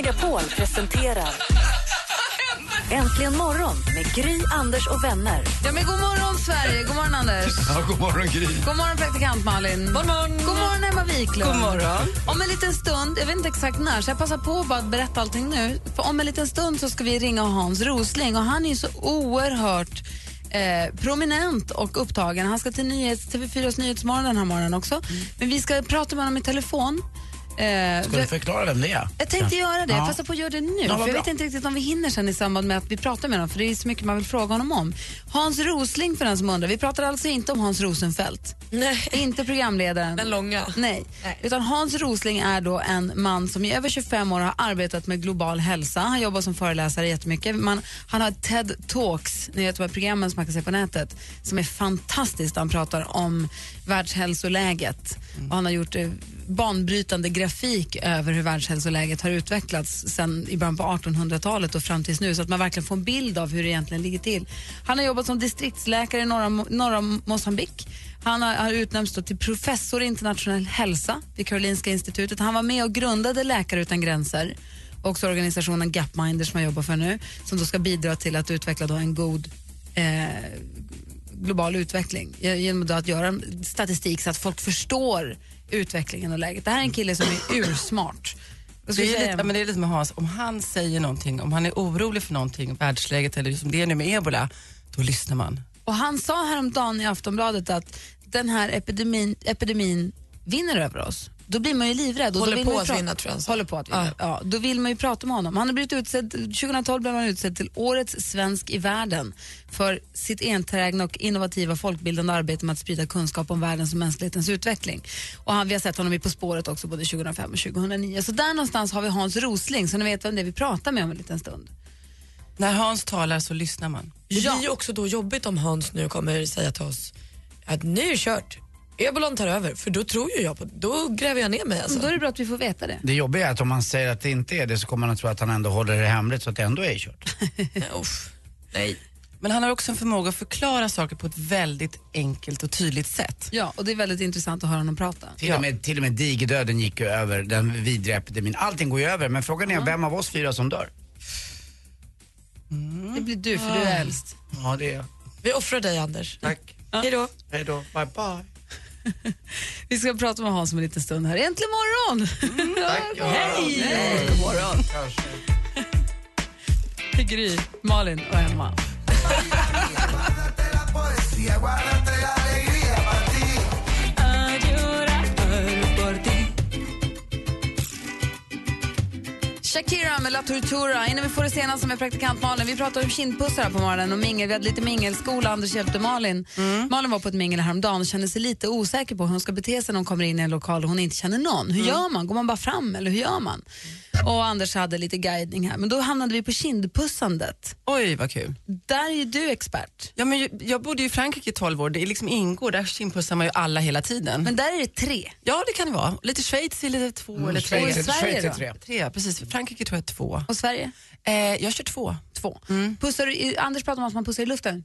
Megapol presenterar Äntligen morgon med Gry, Anders och vänner. Ja, men god morgon, Sverige. God morgon, Anders. Ja, god morgon, Gry. God morgon, praktikant Malin. God morgon, god morgon Emma Wiklund. God morgon. Om en liten stund, jag vet inte exakt när, så jag passar på bara att berätta allting nu. För om en liten stund så ska vi ringa Hans Rosling och han är ju så oerhört eh, prominent och upptagen. Han ska till nyhets, TV4s Nyhetsmorgon den här morgonen också. Men vi ska prata med honom i telefon. Eh, Ska du förklara vem det är? jag tänkte göra det, Ja. jag passar på att göra det nu. Ja, för jag bra. vet inte riktigt om vi hinner sen i samband med att vi pratar med honom, för det är så mycket man vill fråga honom om. Hans Rosling för den som undrar, vi pratar alltså inte om Hans Rosenfeldt. Nej. Inte programledaren. Den långa. Nej. Nej. Utan Hans Rosling är då en man som i över 25 år har arbetat med global hälsa. Han jobbar som föreläsare jättemycket. Man, han har TED Talks, ni vet de här programmen som man kan se på nätet, som är fantastiskt. Han pratar om världshälsoläget. Och han har gjort eh, banbrytande grafik över hur världshälsoläget har utvecklats sen i början på 1800-talet och fram tills nu så att man verkligen får en bild av hur det egentligen ligger till. Han har jobbat som distriktsläkare i norra, norra Mosambik. Han har, har utnämnts till professor i internationell hälsa vid Karolinska institutet. Han var med och grundade Läkare utan gränser också organisationen Gapminder som jag jobbar för nu som då ska bidra till att utveckla då en god eh, global utveckling genom att göra statistik så att folk förstår utvecklingen och läget. Det här är en kille som är ursmart. Det är, lite, men det är lite med Hans, om han säger någonting, om han är orolig för någonting, världsläget eller som det är nu med ebola, då lyssnar man. Och han sa häromdagen i Aftonbladet att den här epidemin, epidemin vinner över oss. Då blir man ju livrädd. Och Håller då vill på man att vinna, tror jag han sa. Håller på att vinna. Ja. då vill man ju prata med honom. Han har blivit utsedd, 2012 blev han utsedd till Årets svensk i världen för sitt enträgna och innovativa folkbildande arbete med att sprida kunskap om världens och mänsklighetens utveckling. Och han, vi har sett honom i På spåret också både 2005 och 2009. Så där någonstans har vi Hans Rosling, så ni vet vem det är vi pratar med om en liten stund. När Hans talar så lyssnar man. Det blir ju också då jobbigt om Hans nu kommer säga till oss att nu är det kört. Ebolan tar över, för då tror ju jag på Då gräver jag ner mig alltså. Då är det bra att vi får veta det. Det jobbiga är att om man säger att det inte är det så kommer man att tro att han ändå håller det hemligt så att det ändå är kört. Uff, nej. Men han har också en förmåga att förklara saker på ett väldigt enkelt och tydligt sätt. Ja, och det är väldigt intressant att höra honom prata. Till, och med, till och med digerdöden gick ju över, den vidriga epidemin. Allting går ju över men frågan är vem av oss fyra som dör? Det blir du, för du är äldst. Ja det är jag. Vi offrar dig Anders. Tack. Hej då. Hej då. Bye bye. Vi ska prata med Hans om en liten stund här. Äntligen morgon! Tack. Hej! Hej! God morgon. Gry, Malin och Emma. Shakira med La Tortura. Innan vi får det senaste med praktikant Malin. Vi pratar om kindpussar här på morgonen och mingel. Vi hade lite mingelskola. Anders hjälpte Malin. Malin var på ett mingel häromdagen och kände sig lite osäker på hur hon ska bete sig när hon kommer in i en lokal och hon inte känner någon. Hur gör man? Går man bara fram eller hur gör man? Och Anders hade lite guidning här. Men då hamnade vi på kindpussandet. Oj, vad kul. Där är ju du expert. Ja, men jag, bodde ju i Frankrike i 12 år, det är liksom ingår, där kindpussar man ju alla hela tiden. Men där är det tre. ja, det kan det vara. Lite Schweiz är lite två eller tre. Schweiz. Schweiz, Sverige då? tre. Tre, precis. Frankrike tror jag är två. Och Sverige? Eh, jag kör två. Två. Pussar du, i- Anders pratar om att man pussar i luften.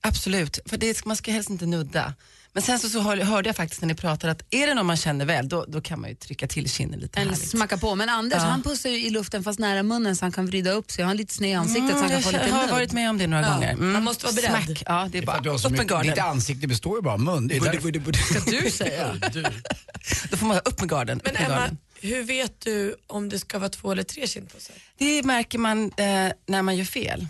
Absolut, för det, man ska helst inte nudda. Men sen så, så hör, hörde jag faktiskt när ni pratade att är det någon man känner väl, då, då kan man ju trycka till kinden lite Eller härligt. smacka på. Men Anders Ja. han pussar ju i luften fast nära munnen så han kan vrida upp sig. Han har lite sned i ansiktet så han kan Mm, få jag lite har nudd. varit med om det några gånger. Mm. Man måste vara beredd. Smack, ja, det är bara du har så upp med mycket, ditt garden. ansikte består ju bara av mun. Det är därför- Ska du säga? Då får man upp med garden. Men Emma, garden. Hur vet du om det ska vara två eller tre kindpussar? Det märker man eh, när man gör fel.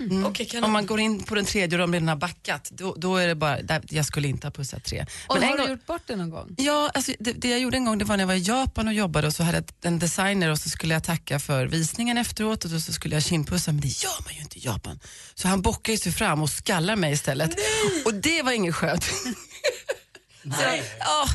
Mm. okej, kanon. Om man går in på den tredje och de redan har backat, då, då är det bara, där, jag skulle inte ha pussat tre. Och en har du gång- gjort bort det någon gång? Ja, alltså, det, det jag gjorde en gång det var när jag var i Japan och jobbade och så hade jag en designer och så skulle jag tacka för visningen efteråt och då så skulle jag kindpussa men det gör man ju inte i Japan. Så han bockar ju sig fram och skallar mig istället. Och det var inget skönt. Så jag, ja,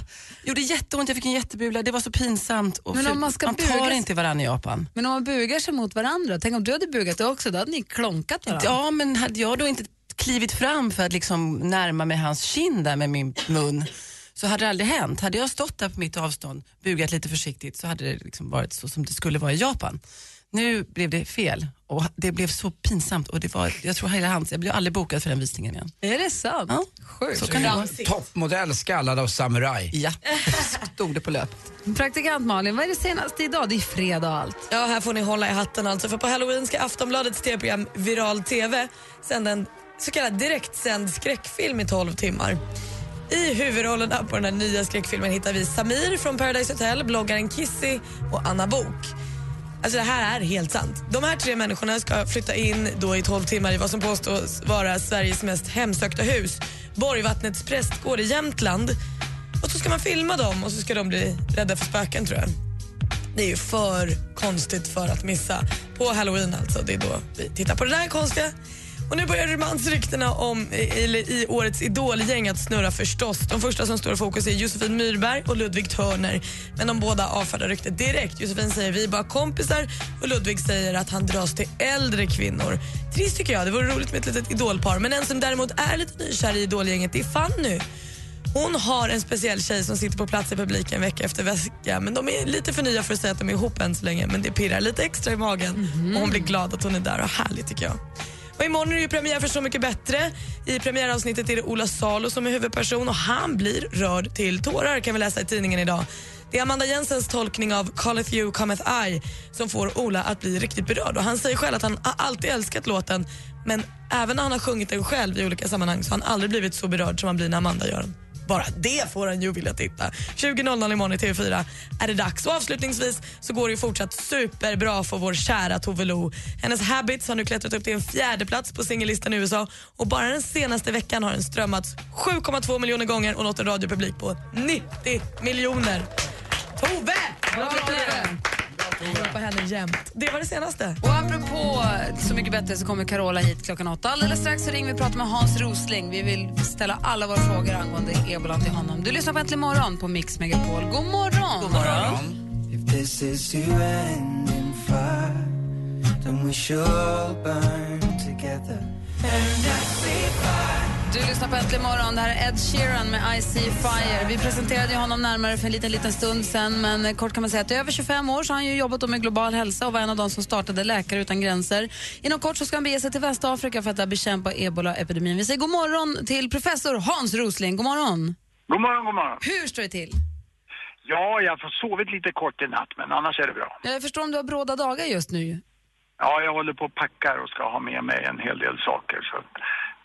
gjorde jätteont, jag fick en jättebula, det var så pinsamt. Och Men om man ska man tar bugas- inte varandra i Japan. Men om man bugar sig mot varandra, tänk om du hade bugat dig också, då hade ni klonkat varandra. Ja, men hade jag då inte klivit fram för att liksom närma mig hans kind där med min mun så hade det aldrig hänt. Hade jag stått där på mitt avstånd, bugat lite försiktigt så hade det liksom varit så som det skulle vara i Japan. Nu blev det fel och det blev så pinsamt och det var, jag tror hela hans, jag blev aldrig bokad för den visningen igen. Är det sant? Ja, Sjukt. så kan det vara. Toppmodell skallad av samuraj. Ja, stod det på löp. Praktikant Malin, vad är det senaste idag? Det är fredag och allt. Ja, här får ni hålla i hatten alltså. För på halloween ska Aftonbladets tv-program Viral TV sända en så kallad direktsänd skräckfilm i 12 timmar. I huvudrollerna på den här nya skräckfilmen hittar vi Samir från Paradise Hotel, bloggaren Kissy och Anna Bok. Alltså det här är helt sant. De här tre människorna ska flytta in då i 12 timmar i vad som påstås vara Sveriges mest hemsökta hus, Borgvattnets prästgård i Jämtland. Och så ska man filma dem och så ska de bli rädda för spöken tror jag. Det är ju för konstigt för att missa. På halloween alltså, det är då vi tittar på det där konstiga. Och nu börjar romansryktena om, i, i, i årets idolgäng att snurra förstås. De första som står i fokus är Josefin Myrberg och Ludvig Törner. Men de båda avfärdar ryktet direkt. Josefin säger vi är bara kompisar och Ludvig säger att han dras till äldre kvinnor. Trist tycker jag, det vore roligt med ett litet idolpar. Men en som däremot är lite nykär i idolgänget är Fanny. Hon har en speciell tjej som sitter på plats i publiken vecka efter vecka. Men de är lite för nya för att säga att de är ihop än så länge. Men det pirrar lite extra i magen och hon blir glad att hon är där och härligt tycker jag. Och imorgon är det ju premiär för Så mycket bättre. I premiäravsnittet är det Ola Salo som är huvudperson och han blir rörd till tårar kan vi läsa i tidningen idag. Det är Amanda Jensens tolkning av Calleth you, cometh I som får Ola att bli riktigt berörd. Och han säger själv att han har alltid älskat låten men även när han har sjungit den själv i olika sammanhang så har han aldrig blivit så berörd som han blir när Amanda gör den. Bara det får en ju vilja titta. 20.00 imorgon i TV4 är det dags. Och avslutningsvis så går det ju fortsatt superbra för vår kära Tove Lo. Hennes Habits har nu klättrat upp till en fjärde plats på singellistan i USA och bara den senaste veckan har den strömmats 7,2 miljoner gånger och nått en radiopublik på 90 miljoner. Tove. Jag hejar på henne jämt. Det var det senaste. Och apropå Så mycket bättre så kommer Carola hit klockan åtta. Alldeles strax så ringer vi och pratar med Hans Rosling. Vi vill ställa alla våra frågor angående ebola till honom. Du lyssnar på Äntligen morgon på Mix Megapol. God morgon! God morgon. If this is to end in fire, then we shall burn together. And I see fire. Du lyssnar på Äntligen morgon. Det här är Ed Sheeran med I See Fire. Vi presenterade honom närmare för en liten, liten stund sen. Men kort kan man säga att i över 25 år så har han ju jobbat med global hälsa och var en av de som startade Läkare utan gränser. Inom kort så ska han bege sig till Västafrika för att där bekämpa ebola-epidemin. Vi säger god morgon till professor Hans Rosling. God morgon. God morgon, god morgon. Hur står det till? Ja, jag har sovit lite kort i natt, men annars är det bra. Jag förstår om du har bråda dagar just nu. Ja, jag håller på och packar och ska ha med mig en hel del saker, så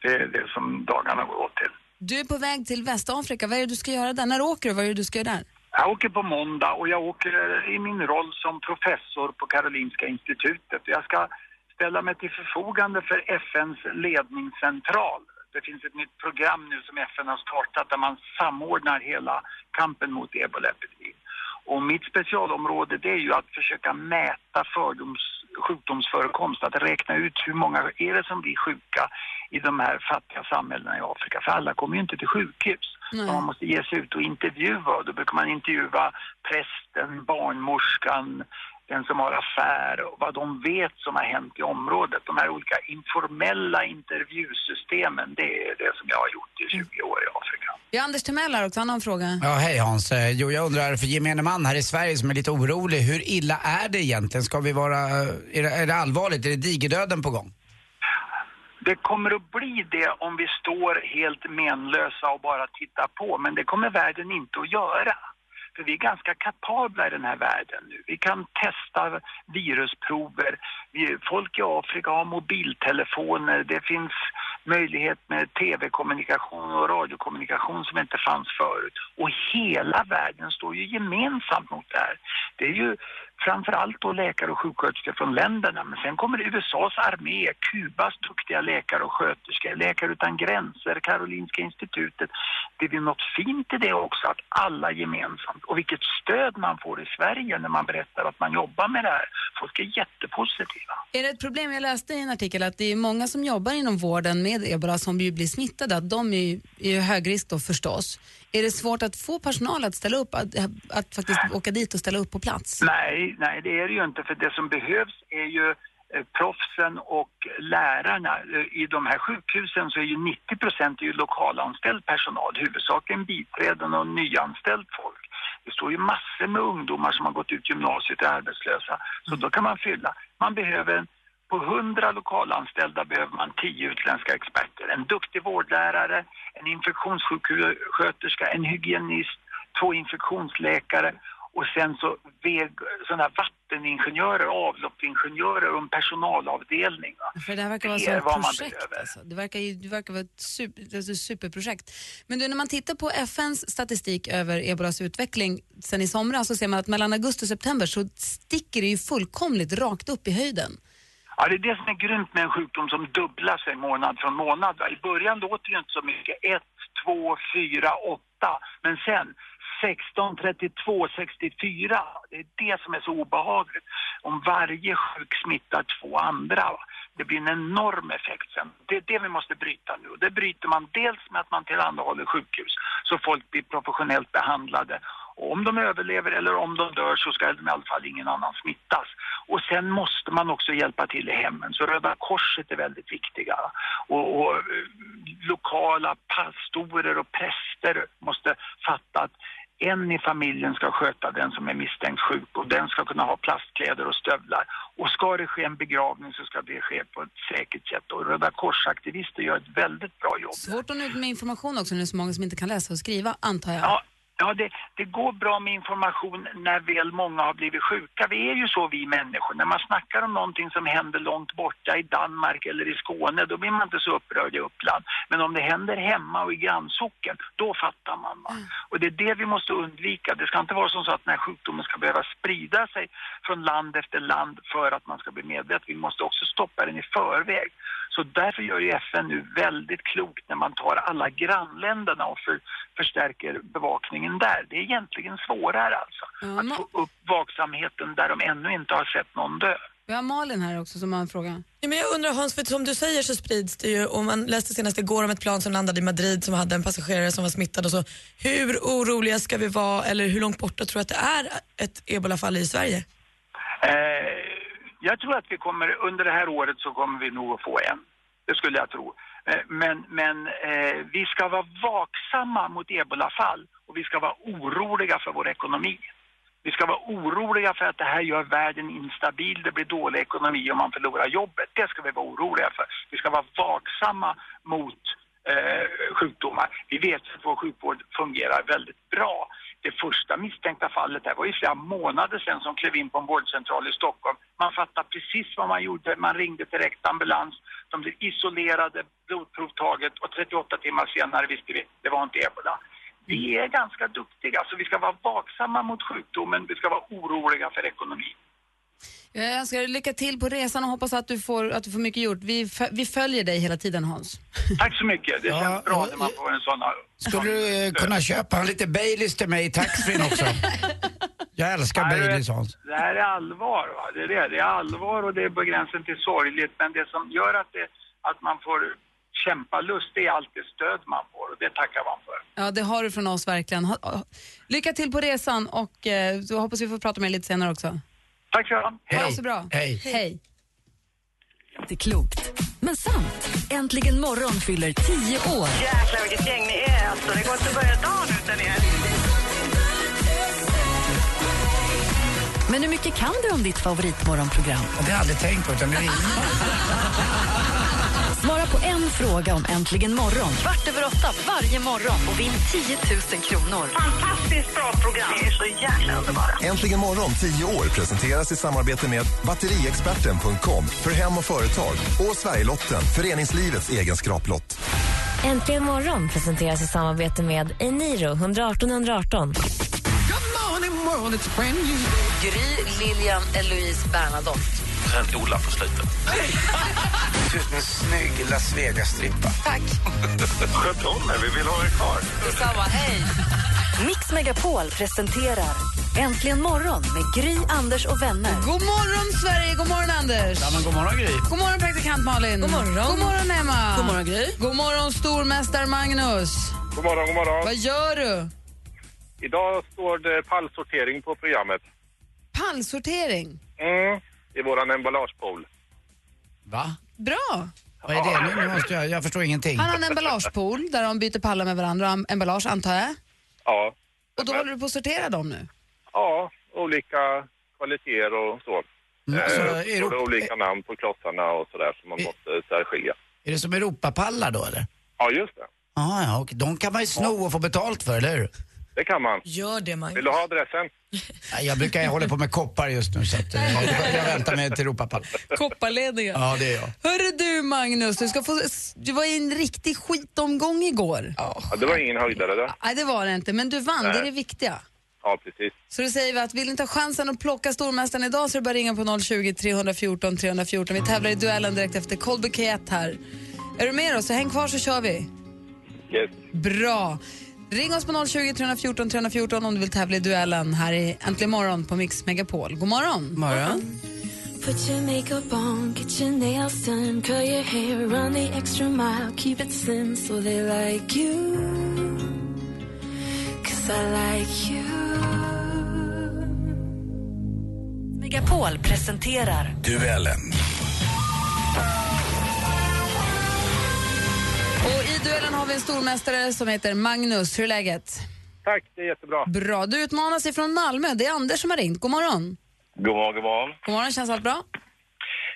det är det som dagarna går åt till. Du är på väg till Västafrika. Vad är det du ska göra där? När åker du? Vad är det du ska göra där? Jag åker på måndag och jag åker i min roll som professor på Karolinska institutet. Jag ska ställa mig till förfogande för FNs ledningscentral. Det finns ett nytt program nu som FN har startat där man samordnar hela kampen mot ebolaepidemin. Och mitt specialområde det är ju att försöka mäta fördoms, sjukdomsförekomst, att räkna ut hur många är det som blir sjuka i de här fattiga samhällena i Afrika. För alla kommer ju inte till sjukhus. Nej. Man måste ge sig ut och intervjua och då brukar man intervjua prästen, barnmorskan, den som har affär och vad de vet som har hänt i området. De här olika informella intervjusystemen, det är det som jag har gjort i 20 år i Afrika. Vi har Anders Timell här också. Han har en fråga. Ja, hej Hans. Eh, Jo, jag undrar för gemene man här i Sverige som är lite orolig, hur illa är det egentligen? Ska vi vara, är det, är det allvarligt? Är det digerdöden på gång? Det kommer att bli det om vi står helt menlösa och bara tittar på, men det kommer världen inte att göra. För vi är ganska kapabla i den här världen nu. Vi kan testa virusprover. Vi, folk i Afrika har mobiltelefoner. Det finns möjlighet med tv-kommunikation och radiokommunikation som inte fanns förut. Och hela världen står ju gemensamt mot det här. Det är ju framförallt då läkare och sjuksköterskor från länderna. Men sen kommer USAs armé, Kubas duktiga läkare och sköterskor, Läkare utan gränser, Karolinska institutet. Det är något fint i det också att alla gemensamt och vilket stöd man får i Sverige när man berättar att man jobbar med det här. Folk är jättepositiva. Är det ett problem, jag läste i en artikel att det är många som jobbar inom vården med ebola som ju blir smittade, att de är ju är ju då förstås. Är det svårt att få personal att ställa upp, att, att faktiskt åka dit och ställa upp på plats? Nej, nej det är det ju inte för det som behövs är ju eh, proffsen och lärarna. Eh, I de här sjukhusen så är ju 90 procent ju lokalanställd personal, huvudsakligen biträden och nyanställd folk. Det står ju massor med ungdomar som har gått ut gymnasiet och är arbetslösa, så då kan man fylla. Man behöver en på 100 lokalanställda behöver man 10 utländska experter. En duktig vårdlärare, en infektionssjuksköterska, en hygienist, två infektionsläkare och sen så väg, sådana vatteningenjörer, avloppsingenjörer och en personalavdelning. Va? För det här verkar vara Det ett projekt. Alltså. Det, verkar, ju- det verkar vara ett, super, ett superprojekt. Men du, när man tittar på FNs statistik över ebolas utveckling sen i somras så ser man att mellan augusti och september så sticker det ju fullkomligt rakt upp i höjden. Ja, det är det som är grymt med en sjukdom som dubblar sig månad från månad. I början låter det inte så mycket. 1, 2, 4, 8. Men sen 16, 32, 64. Det är det som är så obehagligt. Om varje sjuk smittar två andra. Det blir en enorm effekt sen. Det är det vi måste bryta nu. Det bryter man dels med att man tillhandahåller sjukhus så folk blir professionellt behandlade. Och om de överlever eller om de dör så ska de i alla fall ingen annan smittas. Och sen måste man också hjälpa till i hemmen. Så Röda Korset är väldigt viktiga. Och, och eh, lokala pastorer och präster måste fatta att en i familjen ska sköta den som är misstänkt sjuk och den ska kunna ha plastkläder och stövlar. Och ska det ske en begravning så ska det ske på ett säkert sätt. Och Röda Korsaktivister gör ett väldigt bra jobb. Svårt att nå ut med information också när det är så många som inte kan läsa och skriva, antar jag. Ja, ja det, det går bra med information när väl många har blivit sjuka. Vi är ju så vi människor. När man snackar om någonting som händer långt borta i Danmark eller i Skåne, då blir man inte så upprörd i Uppland. Men om det händer hemma och i grannsocken, då fattar man. Va? Och det är det vi måste undvika. Det ska inte vara som så att den här sjukdomen ska behöva sprida sig från land efter land för att man ska bli medveten. Vi måste också stoppa den i förväg. Så därför gör ju FN nu väldigt klokt när man tar alla grannländerna och för, förstärker bevakningen där. Det är egentligen svårare alltså. att få upp vaksamheten där de ännu inte har sett någon dö. Vi har Malin här också som har en fråga. Ja, men jag undrar Hans, för som du säger så sprids det ju och man läste senast igår om ett plan som landade i Madrid som hade en passagerare som var smittad och så. Hur oroliga ska vi vara eller hur långt borta tror du att det är ett ebolafall i Sverige? Eh, jag tror att vi kommer, under det här året så kommer vi nog att få en. Det skulle jag tro. Eh, men men eh, vi ska vara vaksamma mot ebolafall och vi ska vara oroliga för vår ekonomi. Vi ska vara oroliga för att det här gör världen instabil, det blir dålig ekonomi om man förlorar jobbet. Det ska vi vara oroliga för. Vi ska vara vaksamma mot eh, sjukdomar. Vi vet att vår sjukvård fungerar väldigt bra. Det första misstänkta fallet här var ju flera månader sedan som klev in på en vårdcentral i Stockholm. Man fattade precis vad man gjorde, man ringde direkt ambulans, de blev isolerade, blodprov taget och 38 timmar senare visste vi, det var inte ebola. Vi är ganska duktiga, så vi ska vara vaksamma mot sjukdomen, vi ska vara oroliga för ekonomin. Jag önskar dig lycka till på resan och hoppas att du får, att du får mycket gjort. Vi, vi följer dig hela tiden Hans. Tack så mycket, det känns bra när man får en sån här... Skulle du eh, kunna köpa lite Baileys till mig i taxfree också? Jag älskar Baileys Hans. Det här är allvar, va? Det, är det. det är allvar och det är på gränsen till sorgligt. Men det som gör att, det, att man får kämpa lust, det är alltid stöd man får och det tackar man för. Ja, det har du från oss verkligen. Lycka till på resan och eh, hoppas vi får prata med dig lite senare också. Tack så mycket. Ha det så bra. Hej. Hej. Det är klokt, men sant. Äntligen morgon fyller 10 år. Jäklar vilket gäng ni är alltså. Det går inte att börja dagen utan er. Men hur mycket kan du om ditt favoritmorgonprogram? Det har jag aldrig tänkt på utan det är Svara på en fråga om Äntligen morgon kvart över åtta varje morgon och vinn 10 000 kronor. Fantastiskt bra program. Ni är så jäkla underbara. Äntligen morgon 10 år presenteras i samarbete med batteriexperten.com för hem och företag och Sverigelotten, föreningslivets egen skraplott. Äntligen morgon presenteras i samarbete med Eniro 118 118. morning world, it's brand new day. Gry, Lilian, Eloise, Bernadotte. Sen Ola på slutet. Ser ut som en snygg Las Vegas-strippa. Tack. Sköt om er, vi vill ha er kvar. Detsamma, hej. Mix Megapol presenterar Äntligen morgon med Gry, Anders och vänner. God morgon, Sverige! God morgon, Anders! Ja, men god morgon, Gry. God morgon, praktikant Malin! God morgon. God morgon, Emma! God morgon, Gry. God morgon, stormästare Magnus! God morgon, god morgon. Vad gör du? Idag står det pallsortering på programmet. Pallsortering. Mm, i våran emballagepool. Va? Bra! Vad är det? Nu, nu måste jag, jag förstår ingenting. Han har en emballagepool där de byter pallar med varandra, emballage antar jag. Ja. Och då håller du på att sortera dem nu? Ja, olika kvaliteter och så. Mm, Eh, alltså, så är det det- olika namn på klossarna och sådär som man måste särskilja. Är det som Europapallar då, eller? Ja, just det. Ah, ja, okej. De kan man ju sno och få betalt för, eller hur? Det kan man. Gör det, Vill Magnus. du ha adressen? Nej, Jag brukar jag håller på med koppar just nu, så att, eh, jag, jag väntar med till Europapall. Kopparledningar. Ja, det är jag. Hörru du Magnus, du, ska få, du var i en riktig skitomgång igår. Ja, det var ingen höjdare det. Nej, det var det inte, men du vann, det är Nej. det viktiga. Ja, precis. Så då säger vi att vill ni ta chansen att plocka stormästaren idag så är det bara ringa på 020 314 314. Vi tävlar i duellen direkt efter Colby K1 här. Är du med då? Så häng kvar så kör vi. Yes. Bra. Ring oss på 020 314 314 om du vill tävla i duellen här i Äntligen morgon på Mix Megapol. God morgon. Morgon. Put your makeup on, get your nails done, curl your hair, run the extra mile, keep it slim so they like you. Cause I like you. Megapol presenterar Duellen. Och i duellen har vi en stormästare som heter Magnus. Hur är läget? Tack, det är jättebra. Bra. Du utmanas ifrån Malmö. Det är Anders som har ringt. God morgon. God morgon, god morgon. God morgon. Känns allt bra?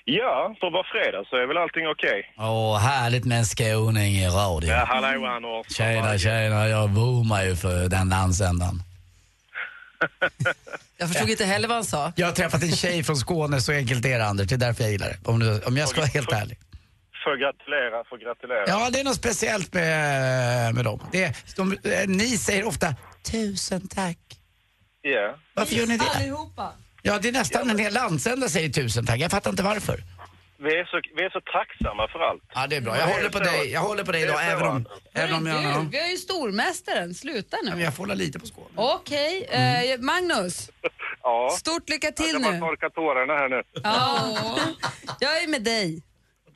Ja, för vara fredag så är väl allting okej. Åh, härligt med en skåning i radio. Ja, hallå Anders. Tjena, tjena. Jag vurmar ju för den landsändan. Jag förstod inte heller vad han sa. Jag har träffat en tjej från Skåne, så enkelt är det Anders. Det är därför jag gillar det. Om, du, om jag ska vara helt ärlig. Får gratulera, får gratulera. Ja, det är något speciellt med, med dem. Det är, de, eh, ni säger ofta tusen tack. Ja. Varför gör ni det? Allihopa. Ja, det är nästan en hel landsända säger tusen tack. Jag fattar inte varför. Vi är, så, vi är så tacksamma för allt. Ja, det är bra. Jag håller på dig, jag håller på dig idag, även om, även om jag... Du, vi har ju stormästaren. Sluta men nu. jag får hålla lite på Skåne. Okej. Eh, Magnus, Ja. stort lycka Jag till ska bara nu. torka tårarna här nu. Ja. Jag är med dig.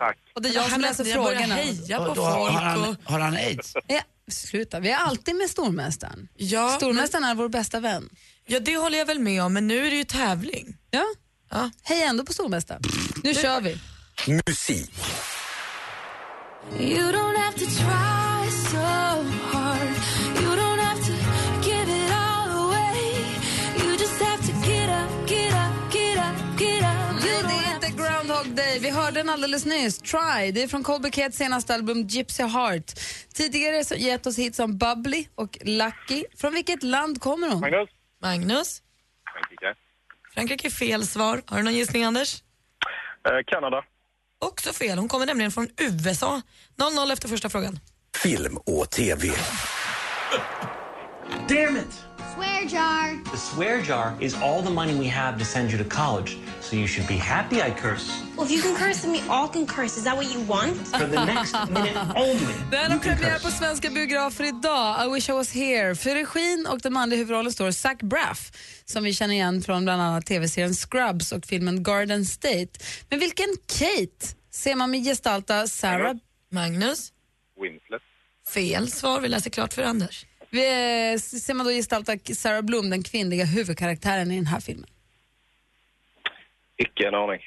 Tack. Och det är jag som läser börjar frågorna. heja på Och då har, folk. har, han, Och... har han aids? Ja, sluta, vi är alltid med stormästaren. Ja, men, Stormästaren är vår bästa vän. ja, det håller jag väl med om, men nu är det ju tävling. Ja, Ja. hej ändå på stormästaren. Nu kör vi. Musik. You don't have to try so Day. Vi hörde den alldeles nyss. Try. Det är från Colby Kets senaste album Gypsy Heart. Tidigare så gett oss hit som Bubbly och Lucky. Från vilket land kommer hon? Magnus? Magnus, Frankrike. Frankrike är fel svar. Har du någon gissning Anders? Eh, Kanada. Också fel. Hon kommer nämligen från USA. 0-0 efter första frågan. Film och TV. Damn it! Swear jar. The swear jar is all the money we have to send you to college, so you should be happy I curse. Well, if you can curse, then we all can curse. Is that what you want? For the next minute only. Den har premiär på svenska biografer idag. I wish I was here. För regin och den manliga huvudrollen står Zach Braff som vi känner igen från bland annat tv-serien Scrubs och filmen Garden State. Men vilken Kate ser man med gestalta Sarah? Magnus, Winslet. fel svar. Vi läser klart för Anders. Vi, eh, ser man då gestalta Sarah Bloom, den kvinnliga huvudkaraktären i den här filmen? Icke en aning.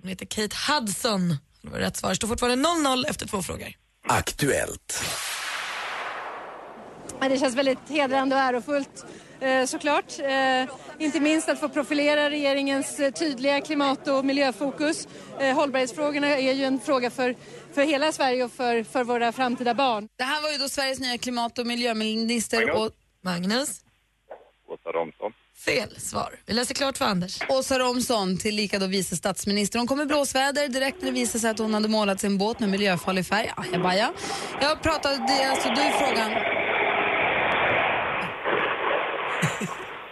Hon heter Kate Hudson. Det var rätt svar. Det står fortfarande 0-0 efter två frågor. Aktuellt. Det känns väldigt hedrande och ärofullt eh, såklart. Eh, inte minst att få profilera regeringens tydliga klimat och miljöfokus. Hållbarhetsfrågorna är ju en fråga för, för hela Sverige och för, för våra framtida barn. Det här var ju då Sveriges nya klimat och miljöminister och Magnus, Åsa Romson. fel svar. Vi läser klart för Anders. Åsa Romson, tillika då vice statsminister. Hon kom i blåsväder direkt när det visade sig att hon hade målat sin båt med miljöfarlig färg. Ajabaja. Jag pratade, det är alltså du frågan.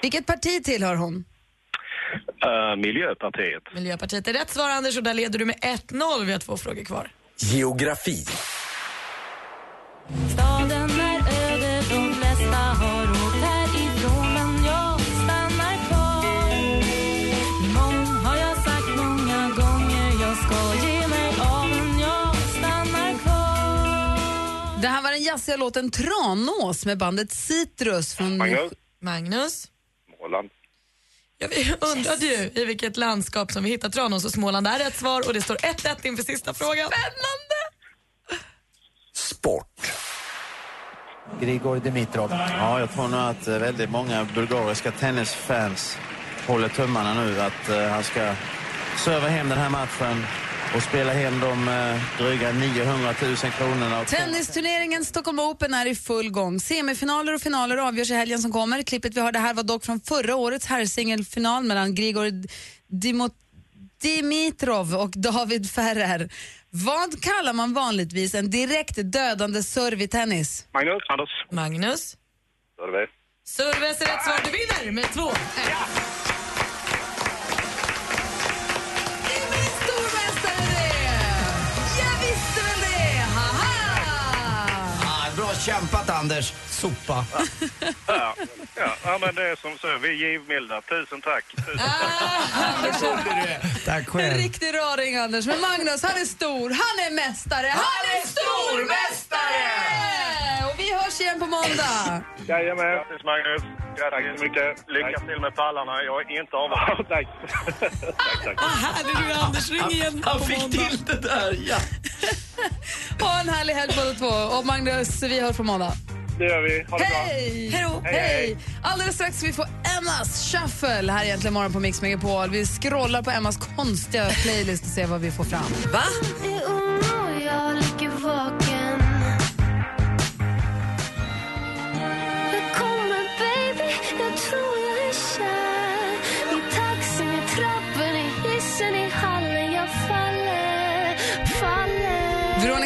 Vilket parti tillhör hon? Eh, Miljöpartiet. Miljöpartiet är rätt svar Anders och där leder du med 1-0. Vi har två frågor kvar. Geografi. Staden är öde, de flesta har åkt härifrån men jag stannar kvar. Mång har jag sagt många gånger jag ska ge mig av men jag stannar kvar. Det här var den jazziga låten Tranås med bandet Citrus från... Magnus. Magnus? Småland. Undrade ju i vilket landskap som vi hittar Tranås och Småland är rätt svar och det står 1-1 inför sista frågan. Spännande! Sport. Grigor Dimitrov. Ja, jag tror nog att eh, väldigt många bulgariska tennisfans håller tummarna nu att eh, han ska serva hem den här matchen och spela hem de eh, dryga 900 000 kronorna. Tennisturneringen Stockholm Open är i full gång. Semifinaler och finaler avgörs i helgen som kommer. Klippet vi hörde här var dock från förra årets herrsingelfinal mellan Grigor Dimo- Dimitrov och David Ferrer. Vad kallar man vanligtvis en direkt dödande serve i tennis? Magnus. Anders. Magnus? Service. Service är rätt svar. Du vinner med 2 kämpat Anders, sopa. Ja, ja, ja, men det är som så. Vi är givmilda. Tusen tack. Tusen Tack En själv. riktig raring Anders. Men Magnus, han är stor, han är mästare, han är stormästare! Och vi hörs igen på måndag. Jajamän. Grattis Magnus. Tack så mycket. Lycka till med pallarna. Jag är inte avundsjuk. tack. tack, tack. Vad härlig du är Anders. Ring igen Han på fick måndag. till det där, ja. Ha en härlig helg båda två. Och Magnus, vi hörs på måndag. Det gör vi. Ha det bra. Hej! Hej då. Hej, hej. Alldeles strax ska vi få Emmas shuffle här egentligen morgon på Mix Megapol. Vi scrollar på Emmas konstiga playlist och ser vad vi får fram. Va?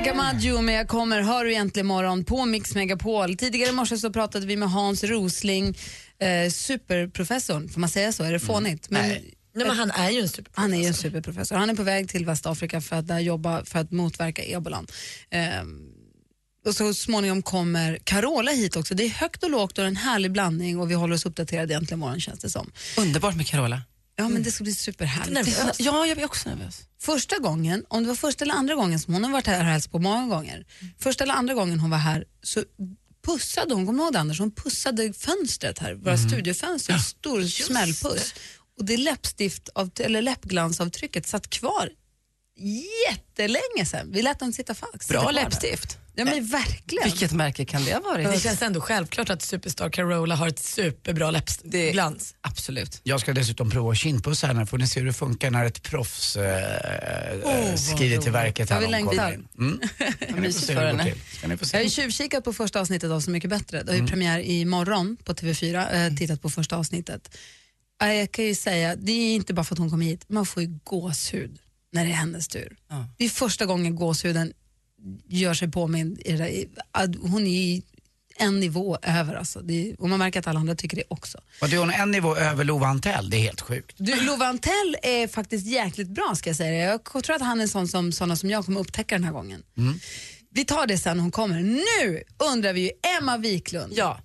Veronica Maggio med Jag kommer hör du egentligen morgon på Mix Megapol. Tidigare i morse så pratade vi med Hans Rosling, eh, superprofessorn. Får man säga så? Är det fånigt? Men, Nej. Nej, men han är ju en superprofessor. Han är ju en superprofessor. Han är på väg till Västafrika för att där jobba för att motverka ebolan. Ehm, och så småningom kommer Carola hit också. Det är högt och lågt och en härlig blandning och vi håller oss uppdaterade egentligen morgon känns det som. Underbart med Carola. Ja men det ska bli superhärligt. Nervös. Ja, jag är också nervös. Första gången, om det var första eller andra gången som hon har varit här och hälsat på många gånger. Första eller andra gången hon var här så pussade hon, kommer du ihåg det Anders? Hon pussade fönstret här, våra studiofönster, en stor smällpuss. Och det läppstift, av, eller läppglansavtrycket satt kvar jättelänge sedan. Vi lät dem sitta fast. Bra läppstift. Ja men verkligen. Vilket märke kan det ha varit? Det känns ändå självklart att Superstar Carola har ett superbra läppglans. Absolut. Jag ska dessutom prova kindpuss här nu får ni se hur det funkar när ett proffs eh, Åh, vad skrider till verket. Jag här vill längta. kommer in. Mm. Ska ni få mysigt se för hur det går henne. till. Ska ni få Jag har ju tjuvkikat på första avsnittet av Så mycket bättre. Det har ju Mm. premiär imorgon på TV4. Eh, tittat på första avsnittet. Eh, Jag kan ju säga, det är inte bara för att hon kom hit, man får ju gåshud när det är hennes tur. Det är första gången gåshuden gör sig påmind. Hon är en nivå över alltså. Det är, och man märker att alla andra tycker det också. Och det är hon en nivå över Love Antell, det är helt sjukt. Du, Love Antell är faktiskt jäkligt bra ska jag säga det. Jag tror att han är en sån som såna som jag kommer upptäcka den här gången. Mm. Vi tar det sen hon kommer. Nu undrar vi ju Emma Wiklund. Ja.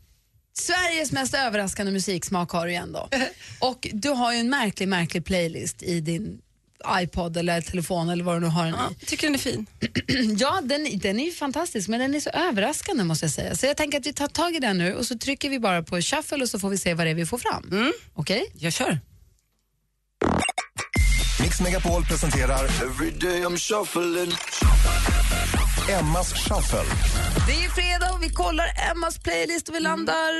Sveriges mest överraskande musiksmak har du ju ändå. Och du har ju en märklig, märklig playlist i din iPod eller telefon eller vad du nu har den i. tycker den är fin. ja, den, den är ju fantastisk men den är så överraskande måste jag säga. Så jag tänker att vi tar tag i den nu och så trycker vi bara på shuffle och så får vi se vad det är vi får fram. Okej? Jag kör. Mix Megapol presenterar Everyday I'm shuffling. Emmas shuffle. Det är fredag och vi kollar Emmas playlist och vi landar...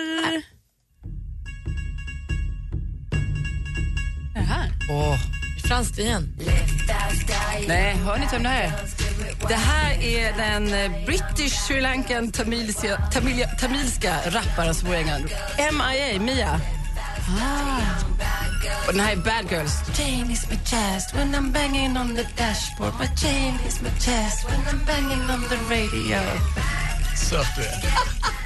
Är det här? Åh. Franskt igen. Nej, hör ni inte vem det här är? Det här är den eh, British Sri Lankan tamilska, tamilja, tamilska rapparen som bor i England. M.I.A. Mia. Och den här är Bad Girls. Chain is my chest when I'm banging on the dashboard My chain is my chest when I'm banging on the radio Söt du är.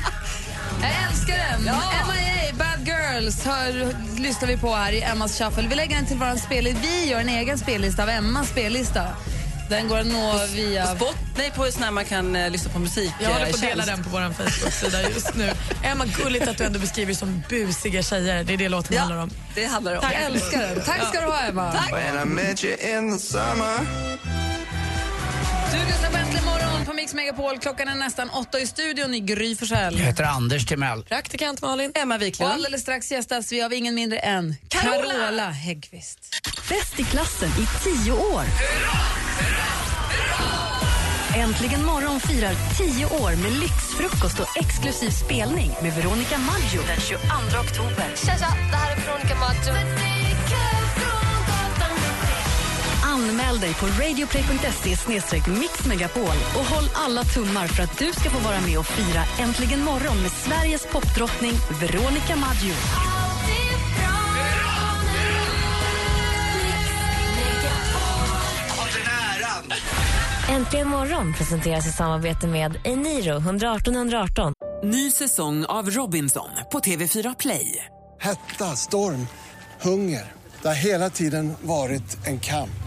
Jag älskar den! M.I.A. Bad Girls. Hör, lyssnar vi på här i Emmas shuffle. Vi lägger den till vår spellista. Vi gör en egen spellista av Emmas spellista. Den går att nå via... Spot, nej, på sån man kan eh, lyssna på musik. Jag håller på att eh, dela den på vår Facebook-sida just nu. Emma, gulligt att du ändå beskriver som busiga tjejer. Det är det låten handlar om. Det handlar om. Tack, jag älskar den. Tack ska du ha, Emma. Tack. When I met you in the summer Du lyssnar på på Mix Megapol. Klockan är nästan åtta i studion i Gry Forssell. Jag heter Anders Timell. Praktikant Malin. Emma Och Wiklund. alldeles strax gästas vi av ingen mindre än Carola! Carola Häggkvist. Bäst i klassen i tio år. Äntligen morgon firar tio år med lyxfrukost och exklusiv spelning med Veronica Maggio den 22 oktober. Tja, tja, det här är Veronica Maggio. Anmäl dig på radioplay.se mixmegapol och håll alla tummar för att du ska få vara med och fira Äntligen morgon med Sveriges popdrottning Veronica Maggio. Äntligen morgon presenteras i samarbete med Eniro 118 118. Ny säsong av Robinson på TV4 Play. Hetta, storm, hunger. Det har hela tiden varit en kamp.